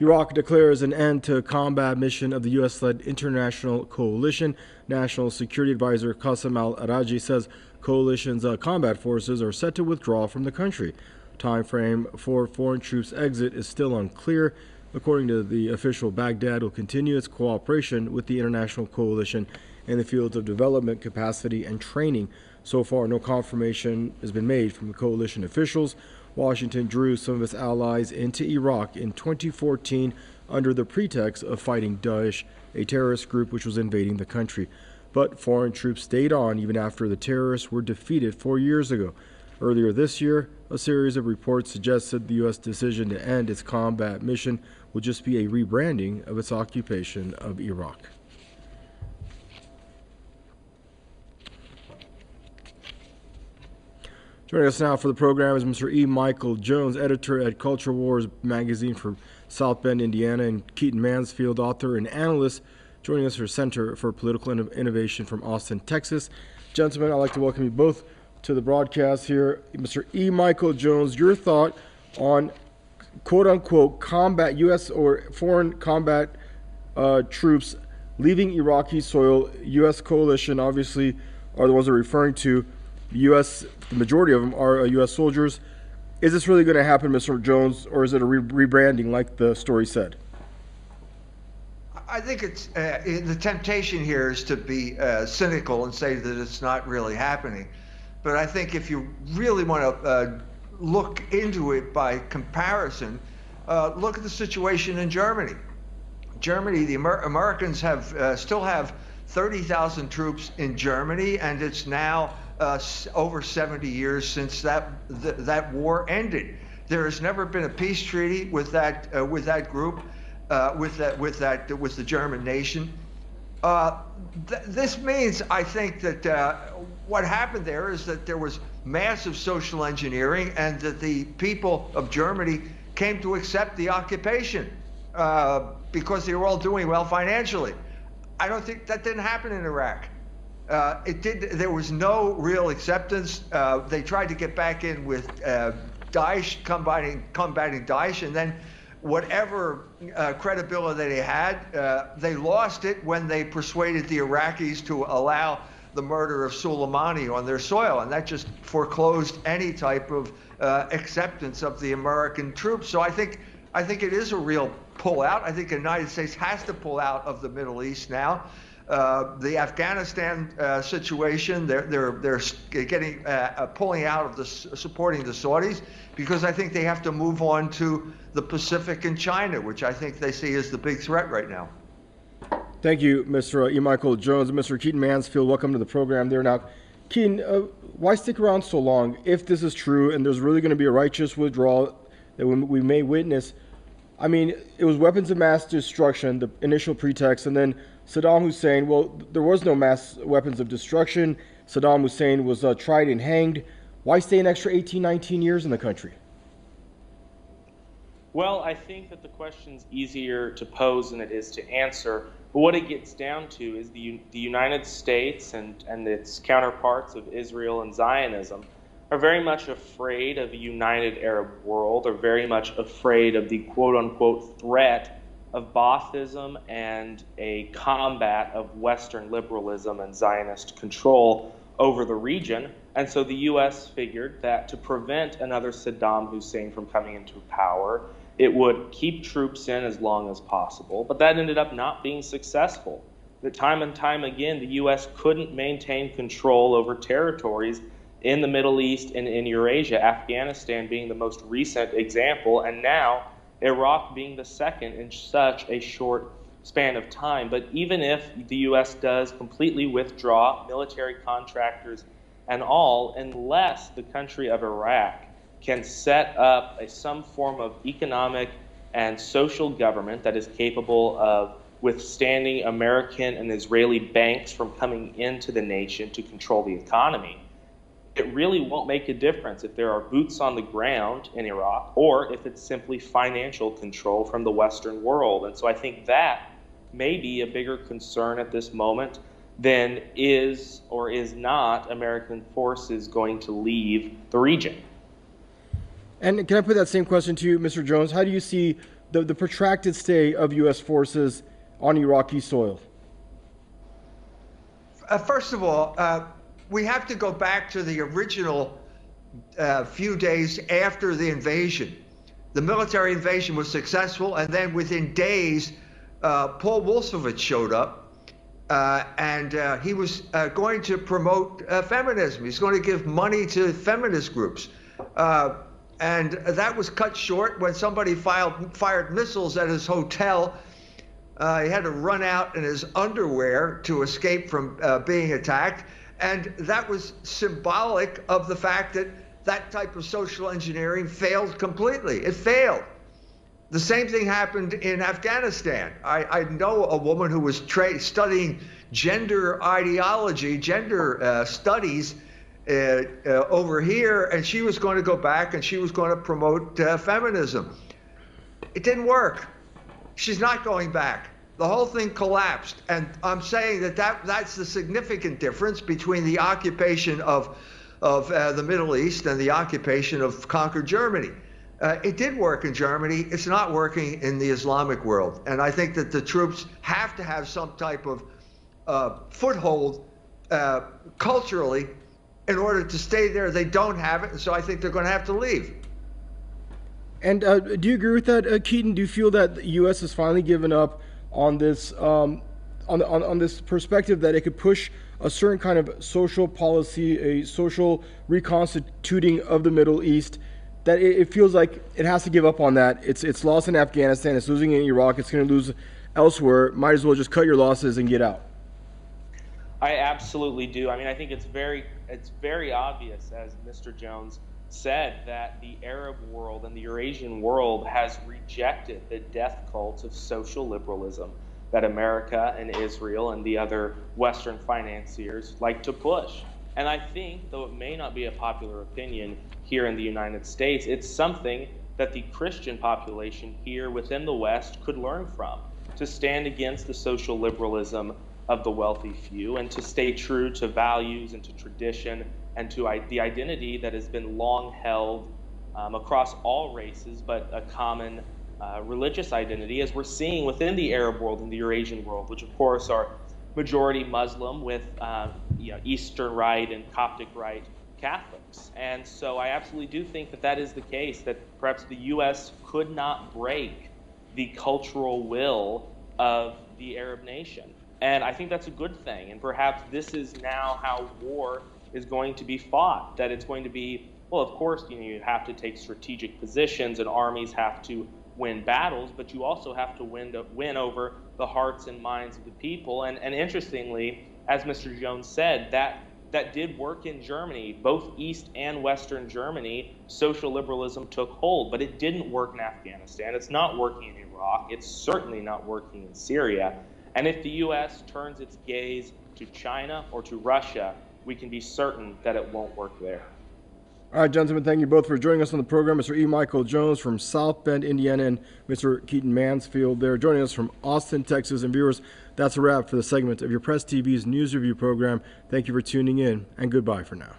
Iraq declares an end to combat mission of the U.S. led international coalition. National Security Advisor Qasem al Araji says coalition's uh, combat forces are set to withdraw from the country. Time frame for foreign troops' exit is still unclear. According to the official, Baghdad will continue its cooperation with the international coalition in the fields of development capacity and training. So far, no confirmation has been made from the coalition officials. Washington drew some of its allies into Iraq in 2014 under the pretext of fighting Daesh, a terrorist group which was invading the country. But foreign troops stayed on even after the terrorists were defeated four years ago. Earlier this year, a series of reports suggested the U.S. decision to end its combat mission would just be a rebranding of its occupation of Iraq. Joining us now for the program is Mr. E. Michael Jones, editor at Culture Wars magazine for South Bend, Indiana, and Keaton Mansfield, author and analyst, joining us for Center for Political Innovation from Austin, Texas. Gentlemen, I'd like to welcome you both to the broadcast here. Mr. E. Michael Jones, your thought on quote unquote combat, U.S. or foreign combat uh, troops leaving Iraqi soil. U.S. coalition obviously are the ones they're referring to. U.S. The majority of them are U.S. Uh, soldiers. Is this really going to happen, Mr. Jones, or is it a re- rebranding like the story said? I think it's uh, the temptation here is to be uh, cynical and say that it's not really happening. But I think if you really want to uh, look into it by comparison, uh, look at the situation in Germany. Germany, the Amer- Americans have uh, still have 30,000 troops in Germany, and it's now uh, over 70 years since that th- that war ended. There has never been a peace treaty with that uh, with that group, uh, with that with that with the German nation. Uh, th- this means, I think, that uh, what happened there is that there was massive social engineering, and that the people of Germany came to accept the occupation uh, because they were all doing well financially. I don't think that didn't happen in Iraq. Uh, it did. There was no real acceptance. Uh, they tried to get back in with uh, Daesh combating combating Daesh, and then whatever uh, credibility they had, uh, they lost it when they persuaded the Iraqis to allow the murder of Soleimani on their soil, and that just foreclosed any type of uh, acceptance of the American troops. So I think I think it is a real pullout. I think the United States has to pull out of the Middle East now. Uh, the Afghanistan uh, situation, they're, they're, they're getting uh, uh, pulling out of the supporting the Saudis because I think they have to move on to the Pacific and China, which I think they see as the big threat right now. Thank you, Mr. E. Michael Jones Mr. Keaton Mansfield. Welcome to the program there. Now, Keaton, uh, why stick around so long if this is true and there's really going to be a righteous withdrawal that we may witness? I mean, it was weapons of mass destruction, the initial pretext, and then Saddam Hussein, well, there was no mass weapons of destruction. Saddam Hussein was uh, tried and hanged. Why stay an extra 18, 19 years in the country? Well, I think that the question's easier to pose than it is to answer. But what it gets down to is the, the United States and, and its counterparts of Israel and Zionism are very much afraid of a united Arab world, are very much afraid of the quote unquote threat of Baathism and a combat of Western liberalism and Zionist control over the region. And so the U.S. figured that to prevent another Saddam Hussein from coming into power, it would keep troops in as long as possible. But that ended up not being successful. That time and time again, the U.S. couldn't maintain control over territories in the Middle East and in Eurasia, Afghanistan being the most recent example. And now Iraq being the second in such a short span of time. But even if the U.S. does completely withdraw military contractors and all, unless the country of Iraq can set up a, some form of economic and social government that is capable of withstanding American and Israeli banks from coming into the nation to control the economy, it really won't make a difference if there are boots on the ground in Iraq or if it's simply financial control from the Western world. And so I think that may be a bigger concern at this moment than is or is not American forces going to leave the region. And can I put that same question to you, Mr. Jones? How do you see the, the protracted stay of U.S. forces on Iraqi soil? Uh, first of all, uh, we have to go back to the original uh, few days after the invasion. The military invasion was successful, and then within days, uh, Paul Wolfowitz showed up, uh, and uh, he was going to promote feminism. He's going to give money to feminist groups. and that was cut short when somebody filed, fired missiles at his hotel uh, he had to run out in his underwear to escape from uh, being attacked. And that was symbolic of the fact that that type of social engineering failed completely. It failed. The same thing happened in Afghanistan. I, I know a woman who was tra- studying gender ideology, gender uh, studies uh, uh, over here, and she was going to go back and she was going to promote uh, feminism. It didn't work. She's not going back. The whole thing collapsed. And I'm saying that, that that's the significant difference between the occupation of, of uh, the Middle East and the occupation of conquered Germany. Uh, it did work in Germany. It's not working in the Islamic world. And I think that the troops have to have some type of uh, foothold uh, culturally in order to stay there. They don't have it. And so I think they're going to have to leave. And uh, do you agree with that, uh, Keaton? Do you feel that the U.S. has finally given up on this um, on, on, on this perspective that it could push a certain kind of social policy, a social reconstituting of the Middle East? That it, it feels like it has to give up on that. It's it's lost in Afghanistan. It's losing in Iraq. It's going to lose elsewhere. Might as well just cut your losses and get out. I absolutely do. I mean, I think it's very it's very obvious, as Mr. Jones said that the Arab world and the Eurasian world has rejected the death cult of social liberalism that America and Israel and the other Western financiers like to push. And I think, though it may not be a popular opinion here in the United States, it's something that the Christian population here within the West could learn from to stand against the social liberalism of the wealthy few and to stay true to values and to tradition and to the identity that has been long held um, across all races, but a common uh, religious identity, as we're seeing within the Arab world and the Eurasian world, which of course are majority Muslim with uh, you know, Eastern Rite and Coptic Rite Catholics. And so I absolutely do think that that is the case, that perhaps the U.S. could not break the cultural will of the Arab nation. And I think that's a good thing. And perhaps this is now how war is going to be fought. That it's going to be, well, of course, you know, you have to take strategic positions and armies have to win battles, but you also have to win, to win over the hearts and minds of the people. And, and interestingly, as Mr. Jones said, that that did work in Germany, both East and Western Germany, social liberalism took hold, but it didn't work in Afghanistan. It's not working in Iraq. It's certainly not working in Syria. And if the U.S. turns its gaze to China or to Russia, we can be certain that it won't work there. All right, gentlemen, thank you both for joining us on the program. Mr. E. Michael Jones from South Bend, Indiana, and Mr. Keaton Mansfield there joining us from Austin, Texas. And viewers, that's a wrap for the segment of your Press TV's news review program. Thank you for tuning in, and goodbye for now.